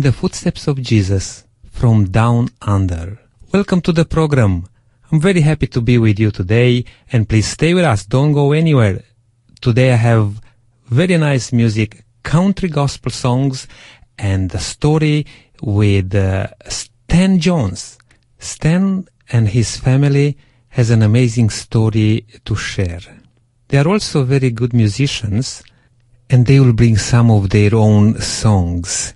in the footsteps of Jesus from down under. Welcome to the program. I'm very happy to be with you today and please stay with us. Don't go anywhere. Today I have very nice music, country gospel songs and a story with uh, Stan Jones. Stan and his family has an amazing story to share. They are also very good musicians and they will bring some of their own songs.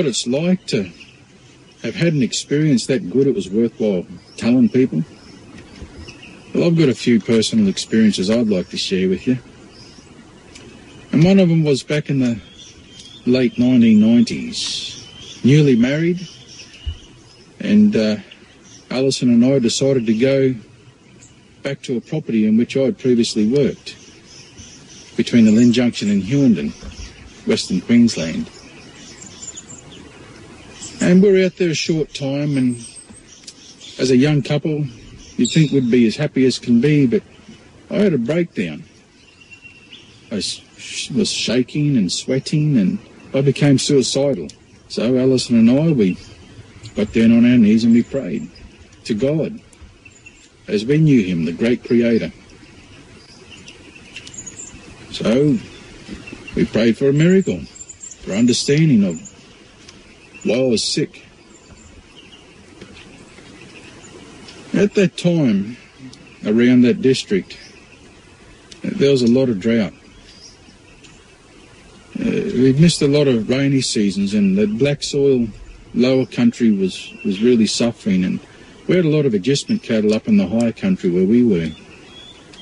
What it's like to have had an experience that good it was worthwhile telling people? Well, I've got a few personal experiences I'd like to share with you. And one of them was back in the late 1990s. Newly married, and uh, Alison and I decided to go back to a property in which I had previously worked between the Lynd Junction and Hughenden. Western Queensland. And we were out there a short time, and as a young couple, you'd think we'd be as happy as can be, but I had a breakdown. I was shaking and sweating, and I became suicidal. So Alison and I, we got down on our knees and we prayed to God as we knew Him, the great Creator. So we prayed for a miracle, for understanding of I was sick. At that time, around that district, there was a lot of drought. Uh, we'd missed a lot of rainy seasons, and the black soil lower country was, was really suffering. And we had a lot of agistment cattle up in the higher country where we were.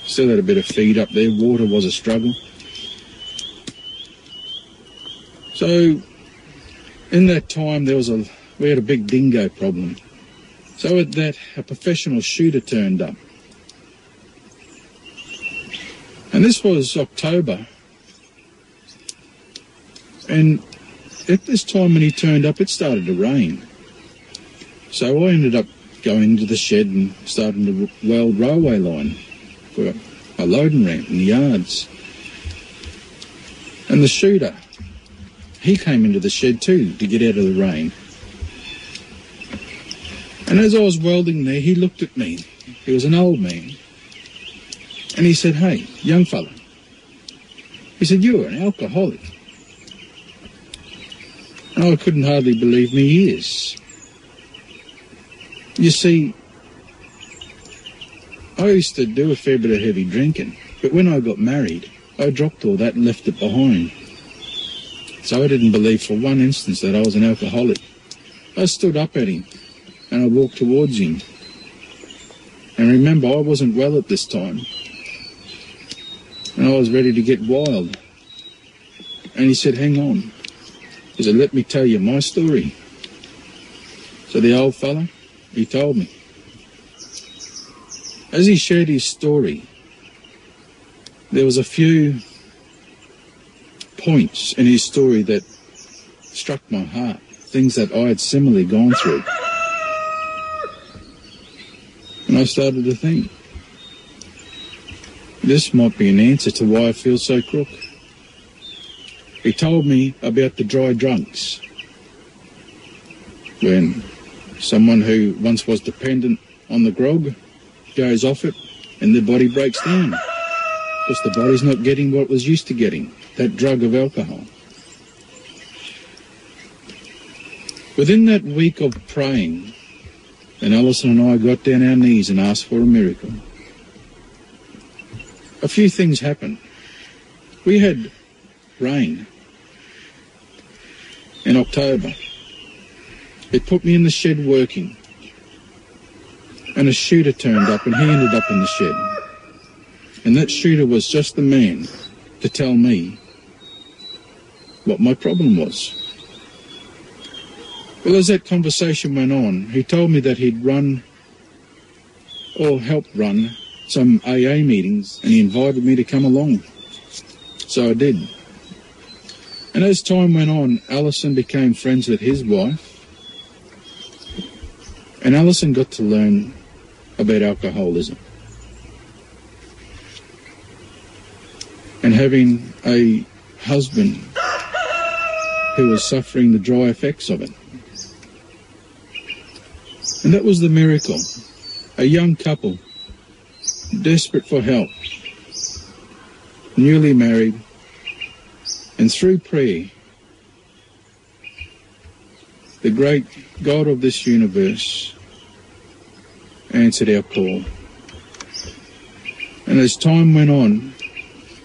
Still had a bit of feed up there. Water was a struggle. So, in that time, there was a we had a big dingo problem. So at that, a professional shooter turned up, and this was October. And at this time when he turned up, it started to rain. So I ended up going to the shed and starting to weld railway line for a loading ramp in the yards. And the shooter, he came into the shed too to get out of the rain. And as I was welding there, he looked at me. He was an old man. And he said, Hey, young fella. He said, You're an alcoholic. And I couldn't hardly believe me ears. You see, I used to do a fair bit of heavy drinking, but when I got married, I dropped all that and left it behind. So I didn't believe for one instant that I was an alcoholic. I stood up at him and I walked towards him. And remember, I wasn't well at this time. And I was ready to get wild. And he said, Hang on. He said, Let me tell you my story. So the old fella, he told me. As he shared his story, there was a few points in his story that struck my heart, things that I had similarly gone through. And I started to think, this might be an answer to why I feel so crook. He told me about the dry drunks. When someone who once was dependent on the grog goes off it and their body breaks down because the body's not getting what it was used to getting, that drug of alcohol. Within that week of praying, and Alison and I got down our knees and asked for a miracle. A few things happened. We had rain. in October. It put me in the shed working. And a shooter turned up and he ended up in the shed. And that shooter was just the man to tell me what my problem was. Well, as that conversation went on, he told me that he'd run or helped run some AA meetings and he invited me to come along. So I did. And as time went on, Alison became friends with his wife. And Alison got to learn about alcoholism. Having a husband who was suffering the dry effects of it. And that was the miracle. A young couple, desperate for help, newly married, and through prayer, the great God of this universe answered our call. And as time went on,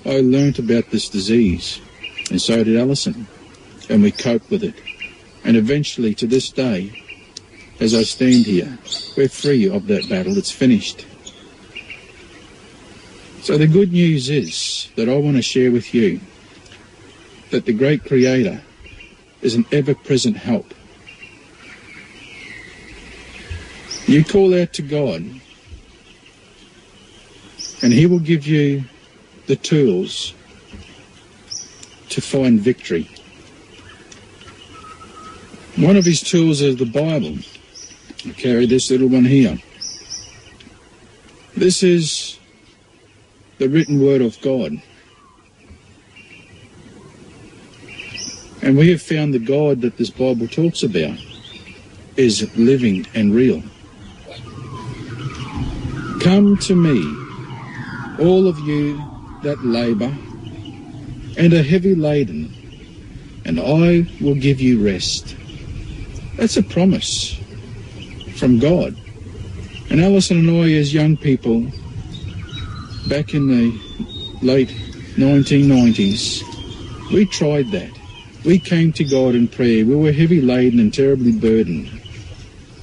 I learnt about this disease, and so did Alison, and we coped with it. And eventually, to this day, as I stand here, we're free of that battle. It's finished. So the good news is that I want to share with you that the great Creator is an ever-present help. You call out to God, and He will give you the tools to find victory. One of His tools is the Bible. I carry this little one here. This is the written word of God. And we have found the God that this Bible talks about is living and real. Come to me, all of you that labour and are heavy laden, and I will give you rest. That's a promise from God. And Alison and I, as young people, back in the late 1990s, we tried that. We came to God in prayer. We were heavy laden and terribly burdened.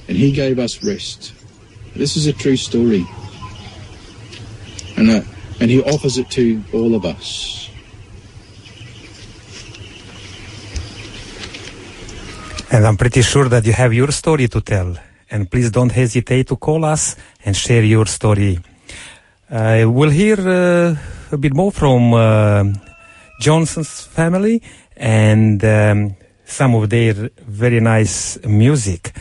And He gave us rest. This is a true story. And, uh, and He offers it to all of us. And I'm pretty sure that you have your story to tell. And please don't hesitate to call us and share your story. Uh, we'll hear uh, a bit more from uh, Johnson's family and um, some of their very nice music.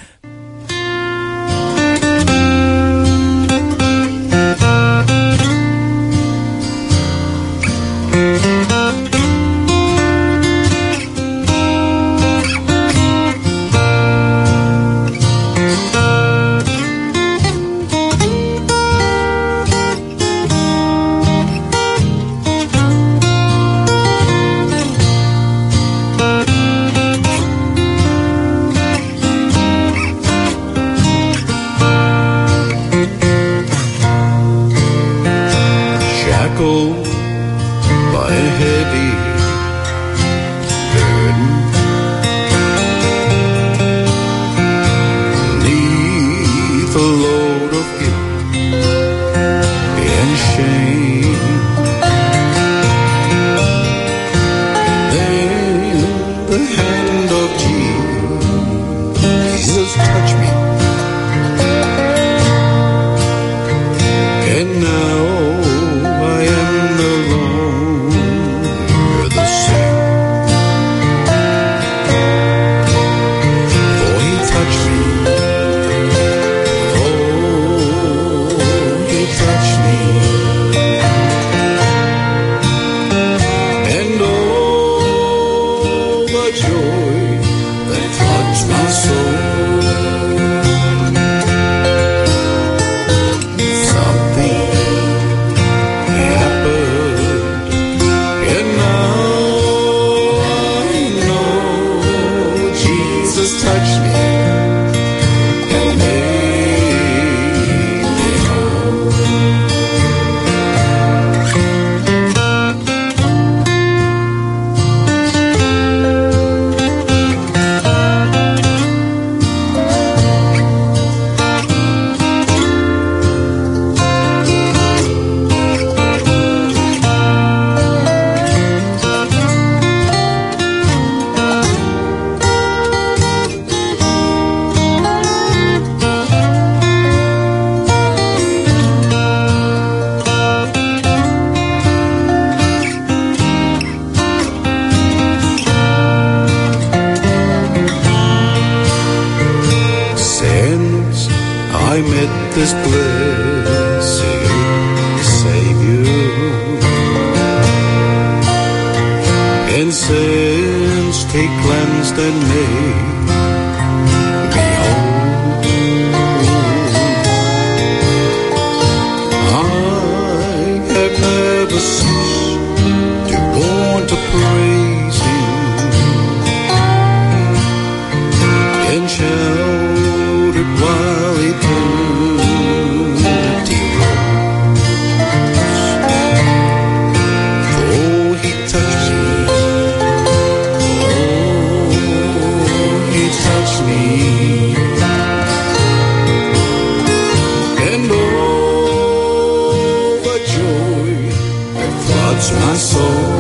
This blessed Savior, and sins take cleansed and made floods my soul.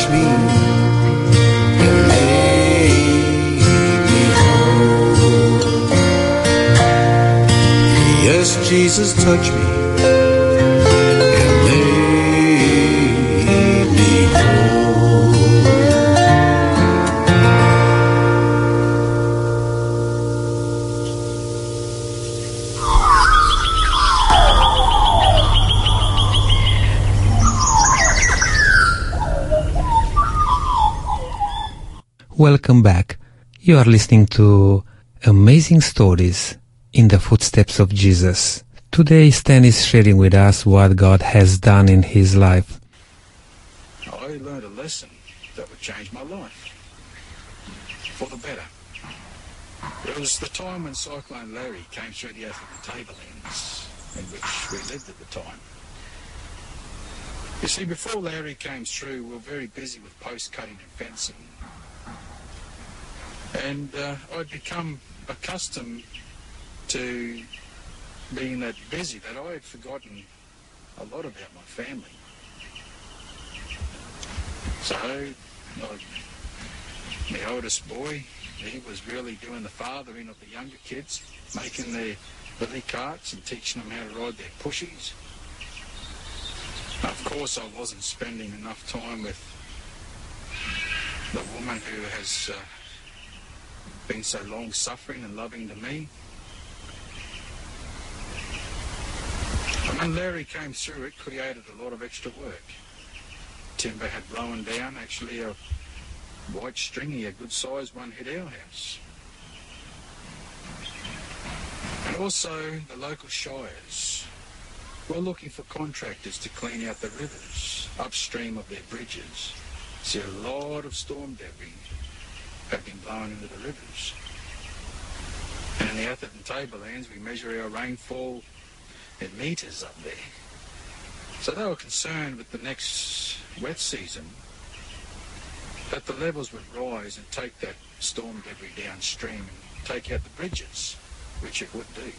Touched me and made me whole. Yes, Jesus touched me Welcome back. You are listening to Amazing Stories in the Footsteps of Jesus. Today Stan is sharing with us what God has done in his life. I learned a lesson that would change my life for the better. It was the time when Cyclone Larry came through the Atherton Tablelands in which we lived at the time. You see, before Larry came through, we were very busy with post cutting and fencing. And uh, I'd become accustomed to being that busy that I had forgotten a lot about my family. So, my oldest boy, he was really doing the fathering of the younger kids, making their billy carts and teaching them how to ride their pushies. Of course, I wasn't spending enough time with the woman who has uh, been so long suffering and loving to me. And when Larry came through, it created a lot of extra work. Timber had blown down, actually a white stringy, a good sized one hit our house. And also the local shires were looking for contractors to clean out the rivers upstream of their bridges. See, a lot of storm debris had been blown into the rivers. And in the Atherton Tablelands, we measure our rainfall in metres up there. So they were concerned with the next wet season that the levels would rise and take that storm debris downstream and take out the bridges, which it would do.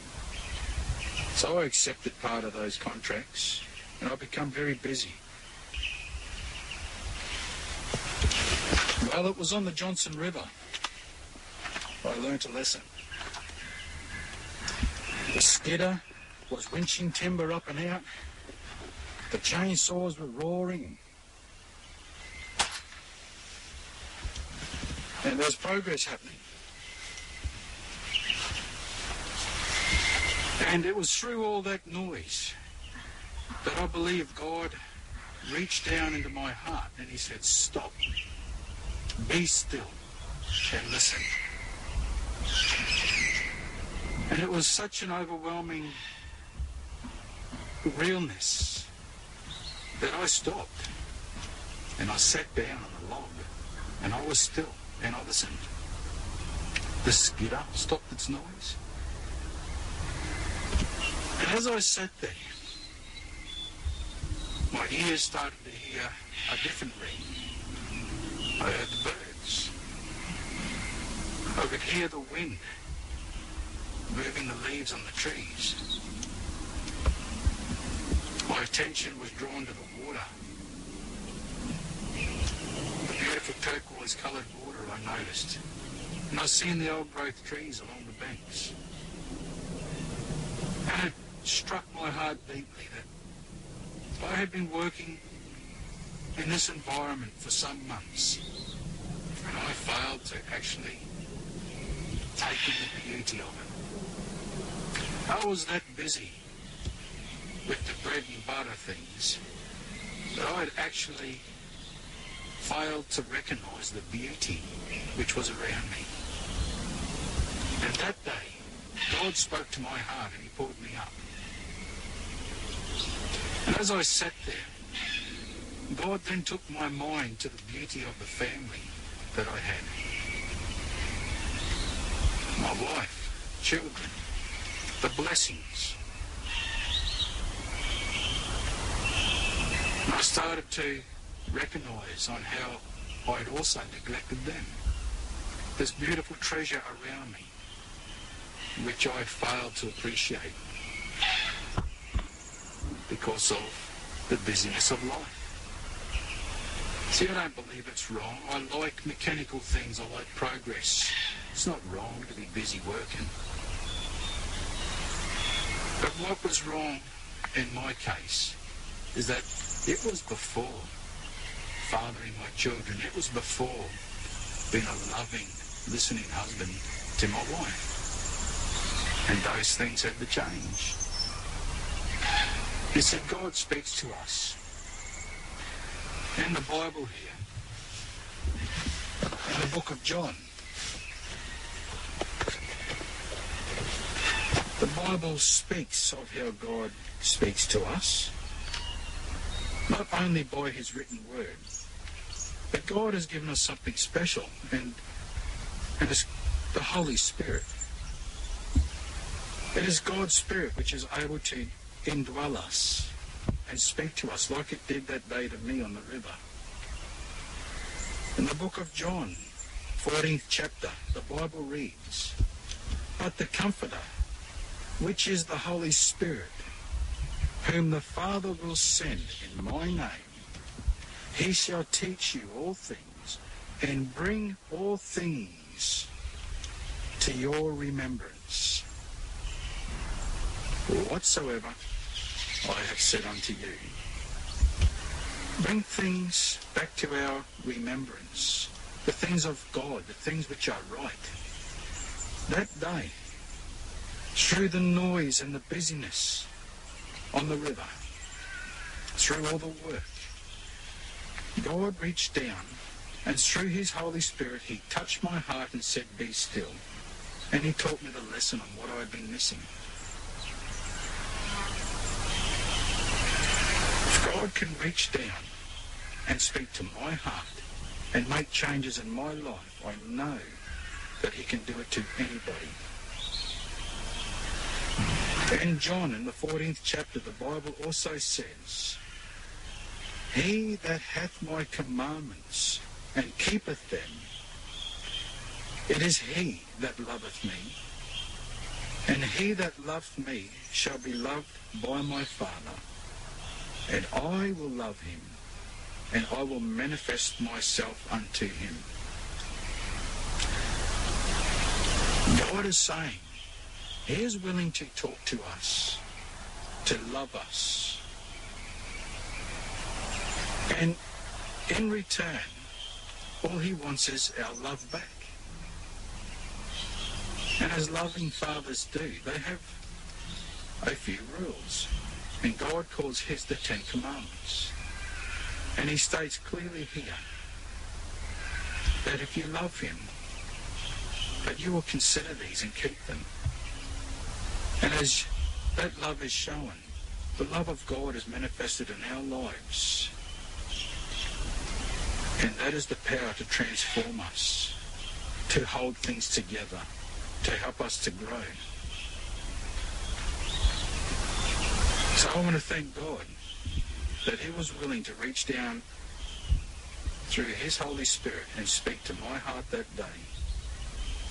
So I accepted part of those contracts and I become very busy. Well, it was on the Johnstone River. I learnt a lesson. The skidder was winching timber up and out. The chainsaws were roaring. And there was progress happening. And it was through all that noise that I believe God reached down into my heart and He said, Stop, be still, and listen. And it was such an overwhelming realness that I stopped and I sat down on a log and I was still and I listened. The skidder stopped its noise. And as I sat there, my ears started to hear a different ring. I heard the birds. I could hear the wind moving the leaves on the trees. My attention was drawn to the water. The beautiful turquoise coloured water I noticed. And I seeing the old growth trees along the banks. And it struck my heart deeply that I had been working in this environment for some months. And I failed to actually take in the beauty of it. I was that busy with the bread and butter things that I had actually failed to recognise the beauty which was around me. And that day, God spoke to my heart and He pulled me up. And as I sat there, God then took my mind to the beauty of the family that I had. Oh, My wife, children, the blessings. And I started to recognise on how I had also neglected them. This beautiful treasure around me, which I failed to appreciate because of the busyness of life. See, I don't believe it's wrong. I like mechanical things. I like progress. It's not wrong to be busy working. But what was wrong in my case is that it was before fathering my children. It was before being a loving, listening husband to my wife. And those things had to change. You see, God speaks to us in the Bible here, in the book of John. The Bible speaks of how God speaks to us, not only by his written word, but God has given us something special, and, and it's the Holy Spirit. It is God's Spirit which is able to indwell us and speak to us like it did that day to me on the river. In the book of John, 14th chapter, the Bible reads, But the Comforter, which is the Holy Spirit, whom the Father will send in my name, he shall teach you all things and bring all things to your remembrance. Whatsoever I have said unto you. Bring things back to our remembrance. The things of God, the things which are right. That day, through the noise and the busyness on the river, through all the work, God reached down and through his Holy Spirit he touched my heart and said, Be still. And he taught me the lesson on what I had been missing. If God can reach down and speak to my heart and make changes in my life, I know that he can do it to anybody. And John, in the 14th chapter, the Bible also says, He that hath my commandments and keepeth them, it is he that loveth me. And he that loveth me shall be loved by my Father. And I will love him, and I will manifest myself unto him. God is saying, He is willing to talk to us, to love us. And in return, all He wants is our love back. And as loving fathers do, they have a few rules. And God calls His the Ten Commandments. And He states clearly here that if you love Him, that you will consider these and keep them. And as that love is shown, the love of God is manifested in our lives. And that is the power to transform us, to hold things together, to help us to grow. So I want to thank God that He was willing to reach down through His Holy Spirit and speak to my heart that day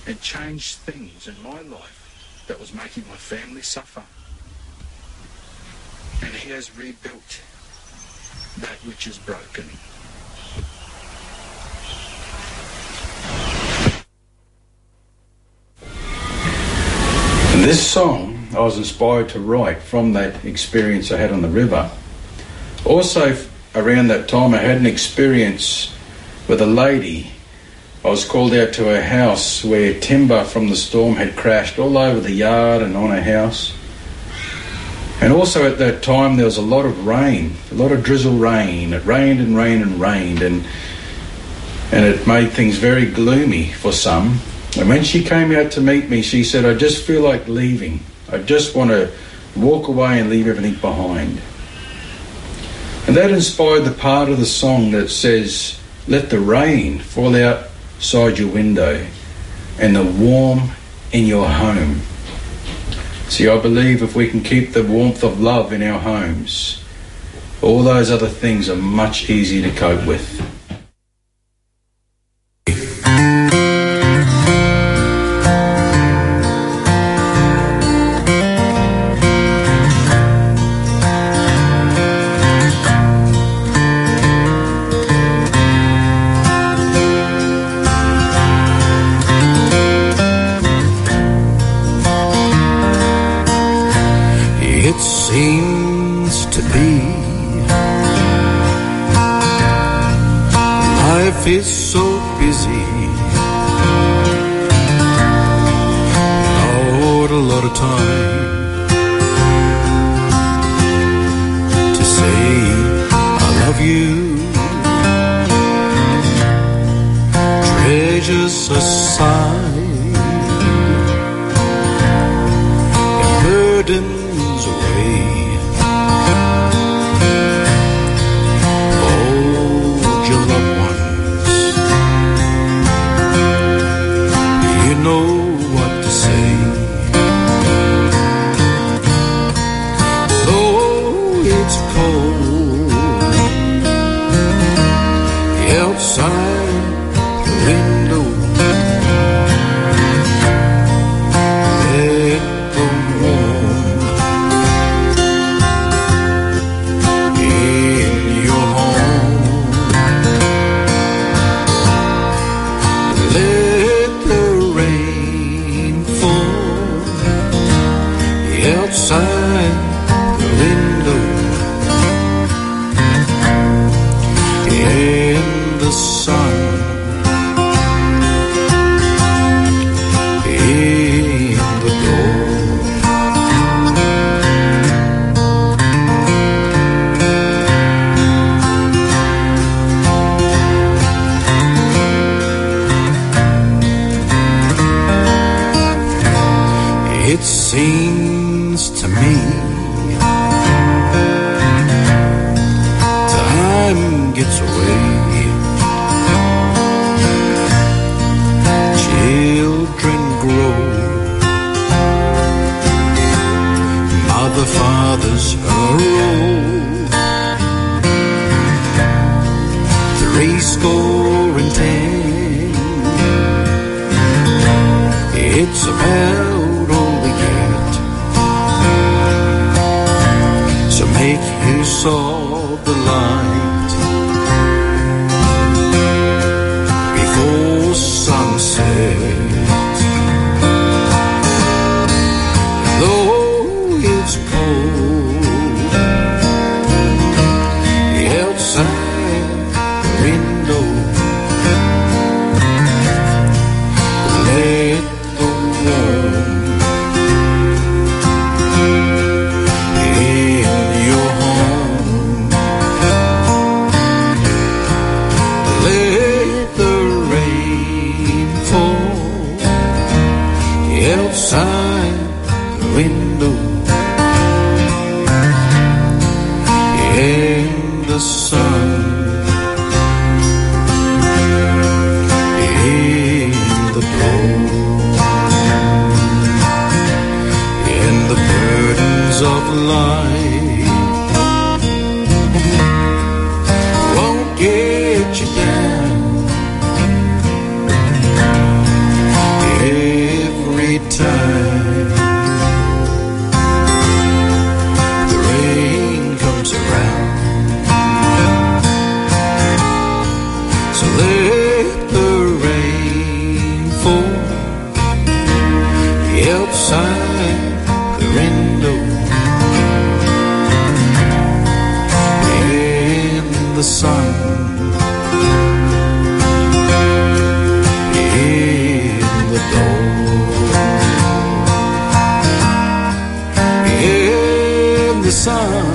and change things in my life that was making my family suffer. And He has rebuilt that which is broken. This song I was inspired to write from that experience I had on the river. Also, around that time, I had an experience with a lady. I was called out to her house where timber from the storm had crashed all over the yard and on her house. And also at that time, there was a lot of rain, a lot of drizzle rain. It rained and rained and rained, and and it made things very gloomy for some. And when she came out to meet me, she said, "I just feel like leaving. I just want to walk away and leave everything behind." And that inspired the part of the song that says, Let the rain fall outside your window and the warm in your home. See, I believe if we can keep the warmth of love in our homes, all those other things are much easier to cope with. Burdens away. The sun Make use of the light the sun.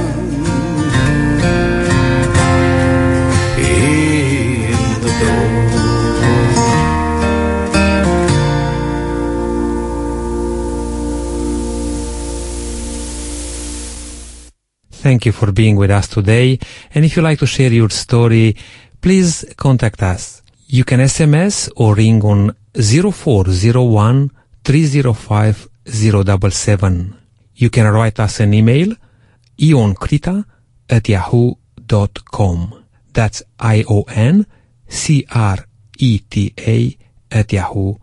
Thank you for being with us today. And if you like to share your story, please contact us. You can SMS or ring on 0401 305 077. You can write us an email ioncreta at yahoo.com. That's I-O-N C-R-E-T-A at yahoo.com.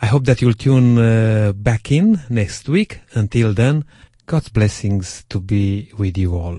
I hope that you'll tune uh, back in next week. Until then, God's blessings to be with you all.